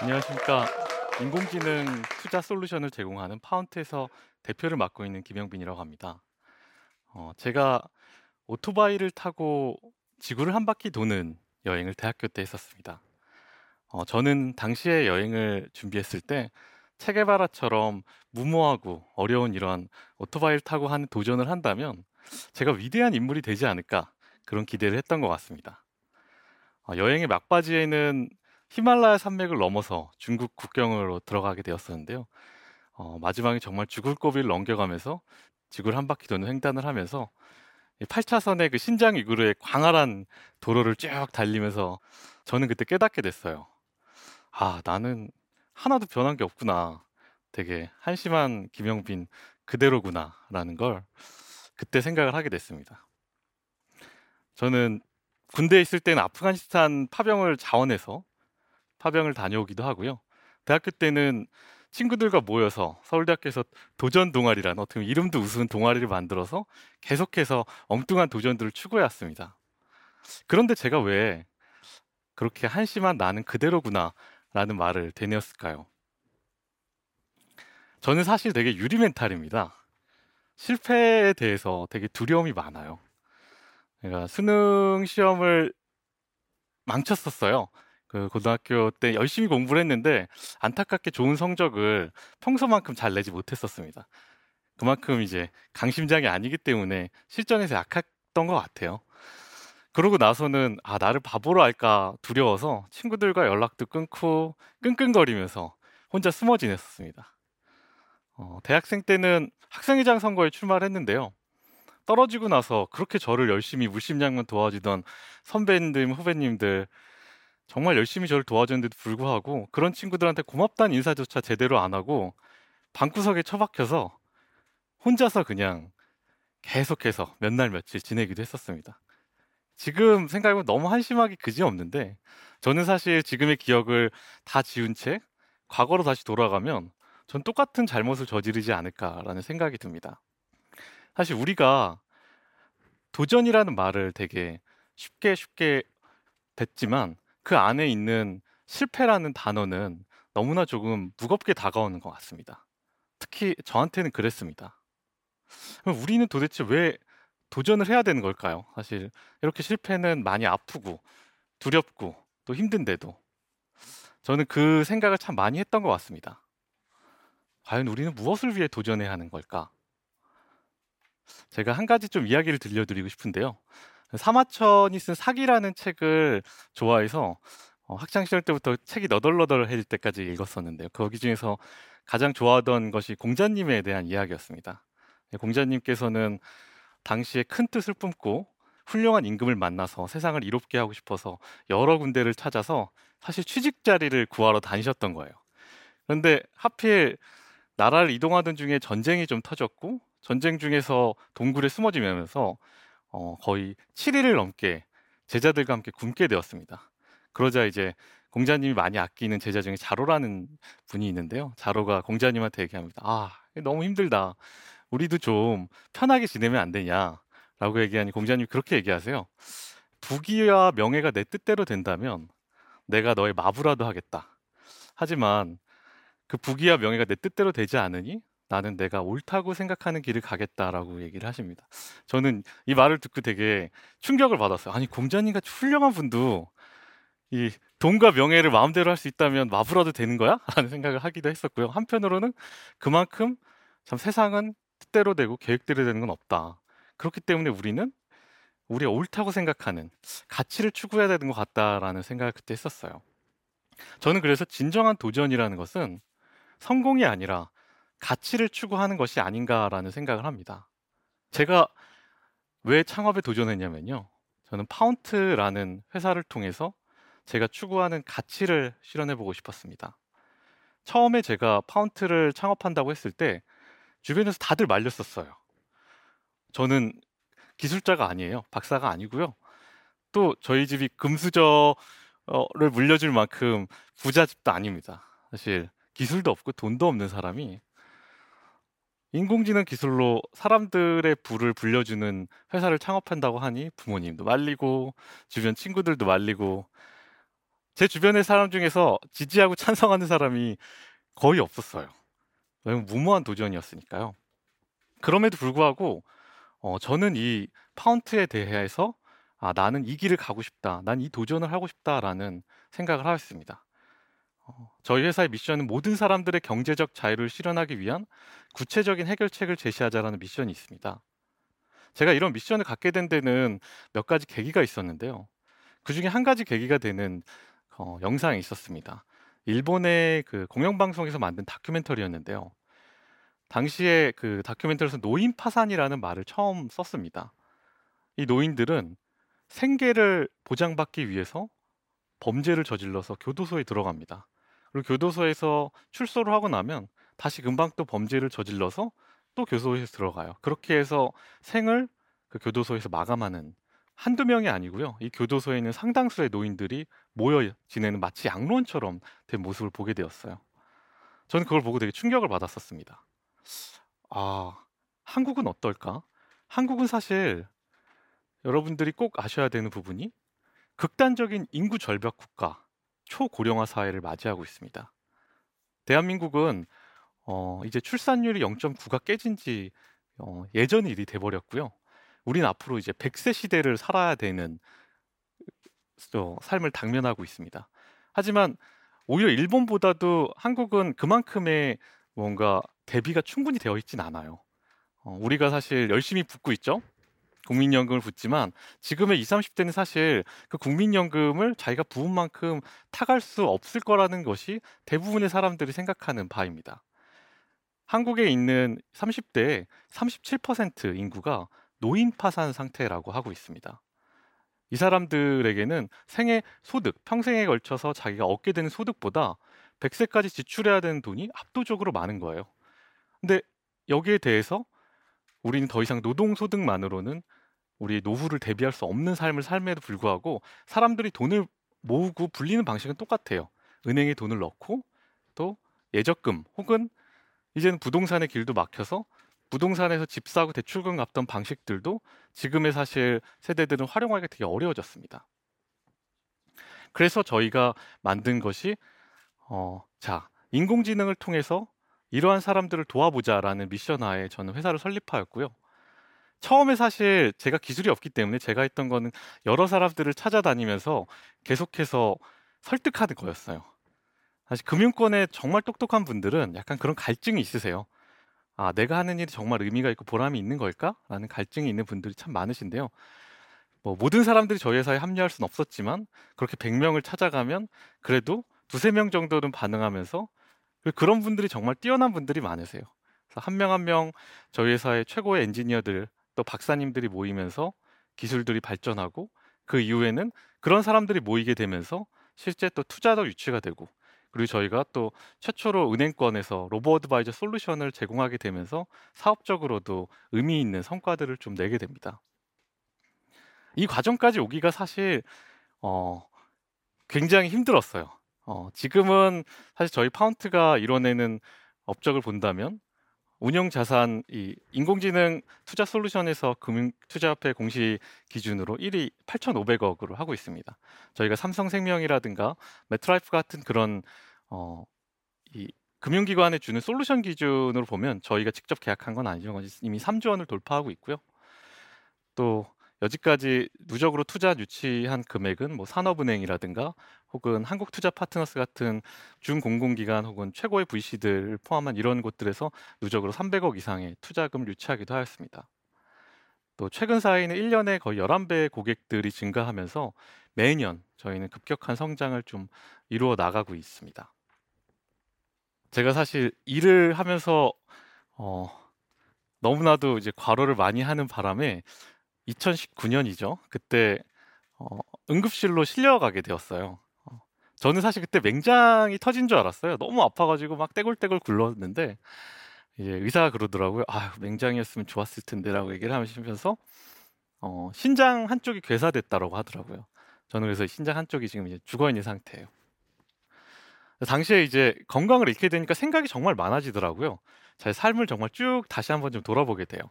안녕하십니까. 인공지능 투자 솔루션을 제공하는 파운트에서 대표를 맡고 있는 김영빈이라고 합니다. 어, 제가 오토바이를 타고 지구를 한 바퀴 도는 여행을 대학교 때 했었습니다. 어, 저는 당시에 여행을 준비했을 때 체게바라처럼 무모하고 어려운 이런 오토바이를 타고 하는 도전을 한다면 제가 위대한 인물이 되지 않을까 그런 기대를 했던 것 같습니다. 어, 여행의 막바지에는 히말라야 산맥을 넘어서 중국 국경으로 들어가게 되었었는데요. 어, 마지막에 정말 죽을 고비를 넘겨가면서 지구를 한 바퀴 도는 횡단을 하면서 8차선의 그 신장 위구르의 광활한 도로를 쭉 달리면서 저는 그때 깨닫게 됐어요. 아, 나는 하나도 변한 게 없구나. 되게 한심한 김영빈 그대로구나. 라는 걸 그때 생각을 하게 됐습니다. 저는 군대에 있을 때는 아프가니스탄 파병을 자원해서 파병을 다녀오기도 하고요. 대학교 때는 친구들과 모여서 서울대학교에서 도전 동아리란 어떻게 보면 이름도 우스운 동아리를 만들어서 계속해서 엉뚱한 도전들을 추구해 왔습니다. 그런데 제가 왜 그렇게 한심한 나는 그대로구나 라는 말을 되뇌었을까요? 저는 사실 되게 유리 멘탈입니다. 실패에 대해서 되게 두려움이 많아요. 제가 수능 시험을 망쳤었어요. 그 고등학교 때 열심히 공부를 했는데 안타깝게 좋은 성적을 평소만큼 잘 내지 못했었습니다. 그만큼 이제 강심장이 아니기 때문에 실전에서 약했던 것 같아요. 그러고 나서는 아 나를 바보로 할까 두려워서 친구들과 연락도 끊고 끙끙거리면서 혼자 숨어 지냈었습니다. 어, 대학생 때는 학생회장 선거에 출마를 했는데요. 떨어지고 나서 그렇게 저를 열심히 물심양면 도와주던 선배님들, 후배님들 정말 열심히 저를 도와줬는데도 불구하고 그런 친구들한테 고맙다는 인사조차 제대로 안 하고 방구석에 처박혀서 혼자서 그냥 계속해서 몇 날 며칠 지내기도 했었습니다. 지금 생각해보면 너무 한심하기 그지없는데 저는 사실 지금의 기억을 다 지운 채 과거로 다시 돌아가면 전 똑같은 잘못을 저지르지 않을까라는 생각이 듭니다. 사실 우리가 도전이라는 말을 되게 쉽게 쉽게 뱉지만 그 안에 있는 실패라는 단어는 너무나 조금 무겁게 다가오는 것 같습니다. 특히 저한테는 그랬습니다. 우리는 도대체 왜 도전을 해야 되는 걸까요? 사실 이렇게 실패는 많이 아프고 두렵고 또 힘든데도 저는 그 생각을 참 많이 했던 것 같습니다. 과연 우리는 무엇을 위해 도전해야 하는 걸까? 제가 한 가지 좀 이야기를 들려드리고 싶은데요. 사마천이 쓴 사기라는 책을 좋아해서 어, 학창 시절 때부터 책이 너덜너덜해질 때까지 읽었었는데요. 거기 중에서 가장 좋아하던 것이 공자님에 대한 이야기였습니다. 네, 공자님께서는 당시에 큰 뜻을 품고 훌륭한 임금을 만나서 세상을 이롭게 하고 싶어서 여러 군데를 찾아서 사실 취직 자리를 구하러 다니셨던 거예요. 그런데 하필 나라를 이동하던 중에 전쟁이 좀 터졌고 전쟁 중에서 동굴에 숨어지면서 어, 거의 7일을 넘게 제자들과 함께 굶게 되었습니다. 그러자 이제 공자님이 많이 아끼는 제자 중에 자로라는 분이 있는데요. 자로가 공자님한테 얘기합니다. 아, 너무 힘들다. 우리도 좀 편하게 지내면 안 되냐? 라고 얘기하니 공자님이 그렇게 얘기하세요. 부귀와 명예가 내 뜻대로 된다면 내가 너의 마부라도 하겠다. 하지만 그 부귀와 명예가 내 뜻대로 되지 않으니 나는 내가 옳다고 생각하는 길을 가겠다라고 얘기를 하십니다. 저는 이 말을 듣고 되게 충격을 받았어요. 아니 공자님 같이 훌륭한 분도 이 돈과 명예를 마음대로 할 수 있다면 마부라도 되는 거야? 라는 생각을 하기도 했었고요. 한편으로는 그만큼 참 세상은 뜻대로 되고 계획대로 되는 건 없다. 그렇기 때문에 우리는 우리가 옳다고 생각하는 가치를 추구해야 되는 것 같다라는 생각을 그때 했었어요. 저는 그래서 진정한 도전이라는 것은 성공이 아니라 가치를 추구하는 것이 아닌가라는 생각을 합니다. 제가 왜 창업에 도전했냐면요. 저는 파운트라는 회사를 통해서 제가 추구하는 가치를 실현해 보고 싶었습니다. 처음에 제가 파운트를 창업한다고 했을 때 주변에서 다들 말렸었어요. 저는 기술자가 아니에요. 박사가 아니고요. 또 저희 집이 금수저를 물려줄 만큼 부자 집도 아닙니다. 사실 기술도 없고 돈도 없는 사람이 인공지능 기술로 사람들의 부를 불려주는 회사를 창업한다고 하니 부모님도 말리고 주변 친구들도 말리고 제 주변의 사람 중에서 지지하고 찬성하는 사람이 거의 없었어요. 너무 무모한 도전이었으니까요. 그럼에도 불구하고 어, 저는 이 파운트에 대해서 아, 나는 이 길을 가고 싶다. 난 이 도전을 하고 싶다라는 생각을 하였습니다. 어, 저희 회사의 미션은 모든 사람들의 경제적 자유를 실현하기 위한 구체적인 해결책을 제시하자라는 미션이 있습니다. 제가 이런 미션을 갖게 된 데는 몇 가지 계기가 있었는데요. 그 중에 한 가지 계기가 되는 어, 영상이 있었습니다. 일본의 그 공영방송에서 만든 다큐멘터리였는데요. 당시에 그 다큐멘터리에서 노인 파산이라는 말을 처음 썼습니다. 이 노인들은 생계를 보장받기 위해서 범죄를 저질러서 교도소에 들어갑니다. 그리고 교도소에서 출소를 하고 나면 다시 금방 또 범죄를 저질러서 또 교도소에 들어가요. 그렇게 해서 생을 그 교도소에서 마감하는 한두 명이 아니고요. 이 교도소에 있는 상당수의 노인들이 모여 지내는 마치 양로원처럼 된 모습을 보게 되었어요. 저는 그걸 보고 되게 충격을 받았었습니다. 아, 한국은 어떨까? 한국은 사실 여러분들이 꼭 아셔야 되는 부분이 극단적인 인구 절벽 국가, 초고령화 사회를 맞이하고 있습니다. 대한민국은 어, 이제 출산율이 0.9가 깨진 지 어, 예전 일이 돼버렸고요. 우린 앞으로 이제 100세 시대를 살아야 되는 어, 삶을 당면하고 있습니다. 하지만 오히려 일본보다도 한국은 그만큼의 뭔가 대비가 충분히 되어 있진 않아요. 어, 우리가 사실 열심히 붙고 있죠. 국민연금을 붙지만 지금의 20, 30대는 사실 그 국민연금을 자기가 부은 만큼 타갈 수 없을 거라는 것이 대부분의 사람들이 생각하는 바입니다. 한국에 있는 30대 37% 인구가 노인 파산 상태라고 하고 있습니다. 이 사람들에게는 생애 소득, 평생에 걸쳐서 자기가 얻게 되는 소득보다 100세까지 지출해야 되는 돈이 압도적으로 많은 거예요. 근데 여기에 대해서 우리는 더 이상 노동 소득만으로는 우리 노후를 대비할 수 없는 삶을 삶에도 불구하고 사람들이 돈을 모으고 불리는 방식은 똑같아요. 은행에 돈을 넣고 또 예적금 혹은 이제는 부동산의 길도 막혀서 부동산에서 집 사고 대출금 갚던 방식들도 지금의 사실 세대들은 활용하기가 되게 어려워졌습니다. 그래서 저희가 만든 것이 어, 자 인공지능을 통해서 이러한 사람들을 도와보자라는 미션 하에 저는 회사를 설립하였고요. 처음에 사실 제가 기술이 없기 때문에 제가 했던 거는 여러 사람들을 찾아다니면서 계속해서 설득하는 거였어요. 사실 금융권에 정말 똑똑한 분들은 약간 그런 갈증이 있으세요. 아, 내가 하는 일이 정말 의미가 있고 보람이 있는 걸까? 라는 갈증이 있는 분들이 참 많으신데요. 뭐 모든 사람들이 저희 회사에 합류할 수는 없었지만 그렇게 100명을 찾아가면 그래도 두세 명 정도는 반응하면서 그런 분들이 정말 뛰어난 분들이 많으세요. 한명 한 명 저희 회사의 최고의 엔지니어들 또 박사님들이 모이면서 기술들이 발전하고 그 이후에는 그런 사람들이 모이게 되면서 실제 또 투자도 유치가 되고 그리고 저희가 또 최초로 은행권에서 로보 어드바이저 솔루션을 제공하게 되면서 사업적으로도 의미 있는 성과들을 좀 내게 됩니다. 이 과정까지 오기가 사실 어, 굉장히 힘들었어요. 어, 지금은 사실 저희 파운트가 이뤄내는 업적을 본다면 운영 자산 이 인공지능 투자 솔루션에서 금융 투자협회 공시 기준으로 1위 8,500억으로 하고 있습니다. 저희가 삼성생명이라든가 MetLife 같은 그런 어, 이 금융기관에 주는 솔루션 기준으로 보면 저희가 직접 계약한 건 아니지만 이미 3조 원을 돌파하고 있고요. 또 여지까지 누적으로 투자 유치한 금액은 뭐 산업은행이라든가 혹은 한국투자파트너스 같은 준공공기관 혹은 최고의 VC들 포함한 이런 곳들에서 누적으로 300억 이상의 투자금 유치하기도 하였습니다. 또 최근 사이에는 1년에 거의 11배의 고객들이 증가하면서 매년 저희는 급격한 성장을 좀 이루어 나가고 있습니다. 제가 사실 일을 하면서 어, 너무나도 이제 과로를 많이 하는 바람에 2019년이죠. 그때 어, 응급실로 실려가게 되었어요. 어, 저는 사실 그때 맹장이 터진 줄 알았어요. 너무 아파가지고 막 떼굴떼굴 굴렀는데 이제 의사가 그러더라고요. 아, 맹장이었으면 좋았을 텐데라고 얘기를 하면서 어, 신장 한쪽이 괴사됐다라고 하더라고요. 저는 그래서 신장 한쪽이 지금 이제 죽어 있는 상태예요. 당시에 이제 건강을 잃게 되니까 생각이 정말 많아지더라고요. 제 삶을 정말 쭉 다시 한번 좀 돌아보게 돼요.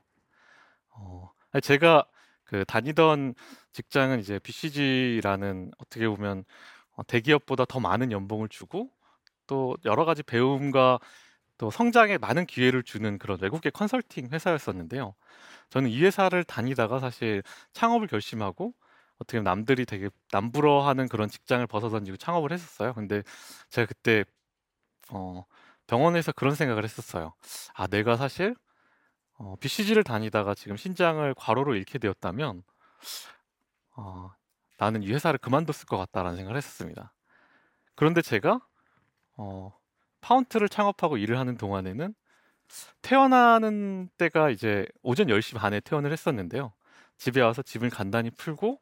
어, 제가 그 다니던 직장은 이제 BCG라는 어떻게 보면 어, 대기업보다 더 많은 연봉을 주고 또 여러 가지 배움과 또 성장에 많은 기회를 주는 그런 외국계 컨설팅 회사였었는데요. 저는 이 회사를 다니다가 사실 창업을 결심하고 어떻게 보면 남들이 되게 남부러워하는 그런 직장을 벗어던지고 창업을 했었어요. 근데 제가 그때 어, 병원에서 그런 생각을 했었어요. 아, 내가 사실 어, BCG를 다니다가 지금 신장을 과로로 잃게 되었다면 어, 나는 이 회사를 그만뒀을 것 같다라는 생각을 했었습니다. 그런데 제가 어, 파운트를 창업하고 일을 하는 동안에는 퇴원하는 때가 이제 오전 10시 반에 퇴원을 했었는데요. 집에 와서 집을 간단히 풀고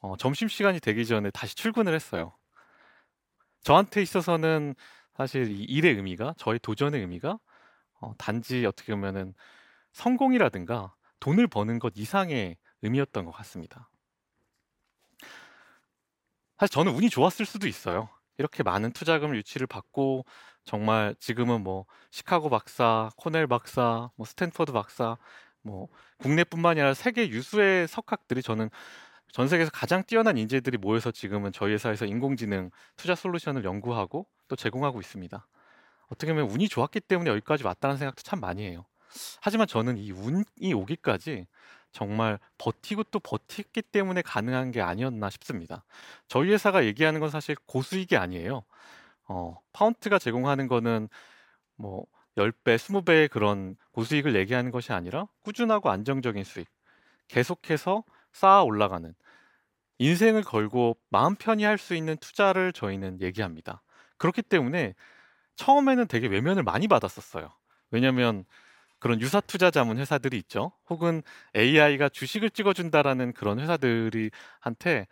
어, 점심 시간이 되기 전에 다시 출근을 했어요. 저한테 있어서는 사실 이 일의 의미가 저의 도전의 의미가 어, 단지 어떻게 보면은 성공이라든가 돈을 버는 것 이상의 의미였던 것 같습니다. 사실 저는 운이 좋았을 수도 있어요. 이렇게 많은 투자금을 유치를 받고 정말 지금은 뭐 시카고 박사, 코넬 박사, 뭐 스탠퍼드 박사, 뭐 국내뿐만이 아니라 세계 유수의 석학들이 저는 전 세계에서 가장 뛰어난 인재들이 모여서 지금은 저희 회사에서 인공지능 투자 솔루션을 연구하고 또 제공하고 있습니다. 어떻게 보면 운이 좋았기 때문에 여기까지 왔다는 생각도 참 많이 해요. 하지만 저는 이 운이 오기까지 정말 버티고 또 버티기 때문에 가능한 게 아니었나 싶습니다. 저희 회사가 얘기하는 건 사실 고수익이 아니에요. 어, 파운트가 제공하는 거는 뭐 10배, 20배의 그런 고수익을 얘기하는 것이 아니라 꾸준하고 안정적인 수익, 계속해서 쌓아 올라가는 인생을 걸고 마음 편히 할 수 있는 투자를 저희는 얘기합니다. 그렇기 때문에 처음에는 되게 외면을 많이 받았었어요. 왜냐하면 그런 유사 투자 자문 회사들이 있죠. 혹은 AI가 주식을 찍어준다라는 그런 회사들이 한테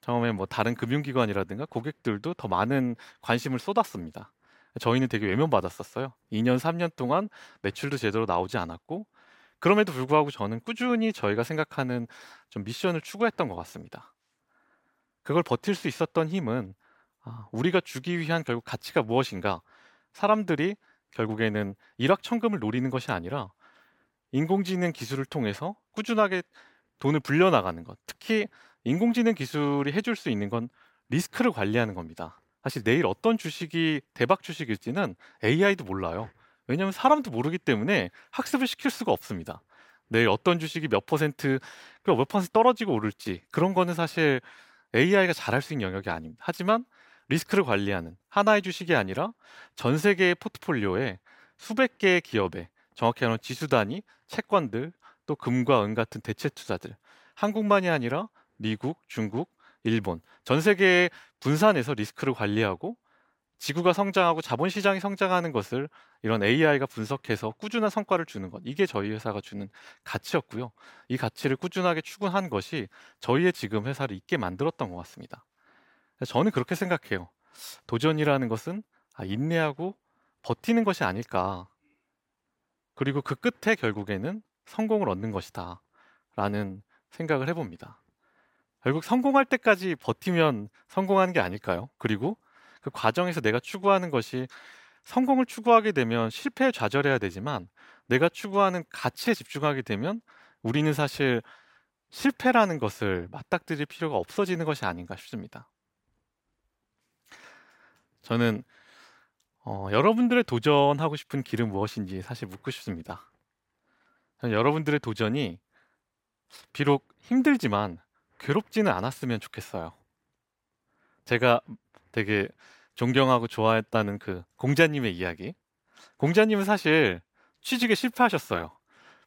처음에 뭐 다른 금융기관이라든가 고객들도 더 많은 관심을 쏟았습니다. 저희는 되게 외면받았었어요. 2년, 3년 동안 매출도 제대로 나오지 않았고, 그럼에도 불구하고 저는 꾸준히 저희가 생각하는 좀 미션을 추구했던 것 같습니다. 그걸 버틸 수 있었던 힘은 아, 우리가 주기 위한 결국 가치가 무엇인가? 사람들이 결국에는 일확천금을 노리는 것이 아니라 인공지능 기술을 통해서 꾸준하게 돈을 불려 나가는 것. 특히 인공지능 기술이 해줄 수 있는 건 리스크를 관리하는 겁니다. 사실 내일 어떤 주식이 대박 주식일지는 AI도 몰라요. 왜냐하면 사람도 모르기 때문에 학습을 시킬 수가 없습니다. 내일 어떤 주식이 몇 퍼센트, 몇 퍼센트 떨어지고 오를지 그런 거는 사실 AI가 잘할 수 있는 영역이 아닙니다. 하지만 리스크를 관리하는 하나의 주식이 아니라 전 세계의 포트폴리오에 수백 개의 기업에 정확히 말하면 지수 단위 채권들 또 금과 은 같은 대체 투자들 한국만이 아니라 미국, 중국, 일본 전 세계에 분산해서 리스크를 관리하고 지구가 성장하고 자본 시장이 성장하는 것을 이런 AI가 분석해서 꾸준한 성과를 주는 것 이게 저희 회사가 주는 가치였고요. 이 가치를 꾸준하게 추구한 것이 저희의 지금 회사를 있게 만들었던 것 같습니다. 저는 그렇게 생각해요. 도전이라는 것은 아, 인내하고 버티는 것이 아닐까. 그리고 그 끝에 결국에는 성공을 얻는 것이다. 라는 생각을 해봅니다. 결국 성공할 때까지 버티면 성공하는 게 아닐까요? 그리고 그 과정에서 내가 추구하는 것이 성공을 추구하게 되면 실패에 좌절해야 되지만 내가 추구하는 가치에 집중하게 되면 우리는 사실 실패라는 것을 맞닥뜨릴 필요가 없어지는 것이 아닌가 싶습니다. 저는 어, 여러분들의 도전하고 싶은 길은 무엇인지 사실 묻고 싶습니다. 여러분들의 도전이 비록 힘들지만 괴롭지는 않았으면 좋겠어요. 제가 되게 존경하고 좋아했다는 그 공자님의 이야기. 공자님은 사실 취직에 실패하셨어요.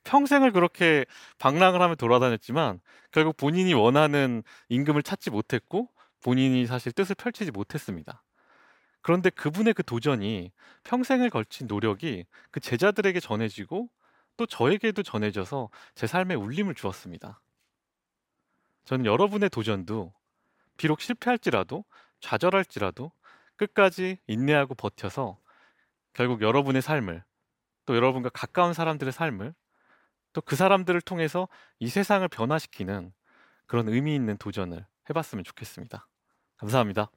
평생을 그렇게 방랑을 하며 돌아다녔지만 결국 본인이 원하는 임금을 찾지 못했고 본인이 사실 뜻을 펼치지 못했습니다. 그런데 그분의 그 도전이 평생을 걸친 노력이 그 제자들에게 전해지고 또 저에게도 전해져서 제 삶에 울림을 주었습니다. 저는 여러분의 도전도 비록 실패할지라도 좌절할지라도 끝까지 인내하고 버텨서 결국 여러분의 삶을 또 여러분과 가까운 사람들의 삶을 또 그 사람들을 통해서 이 세상을 변화시키는 그런 의미 있는 도전을 해봤으면 좋겠습니다. 감사합니다.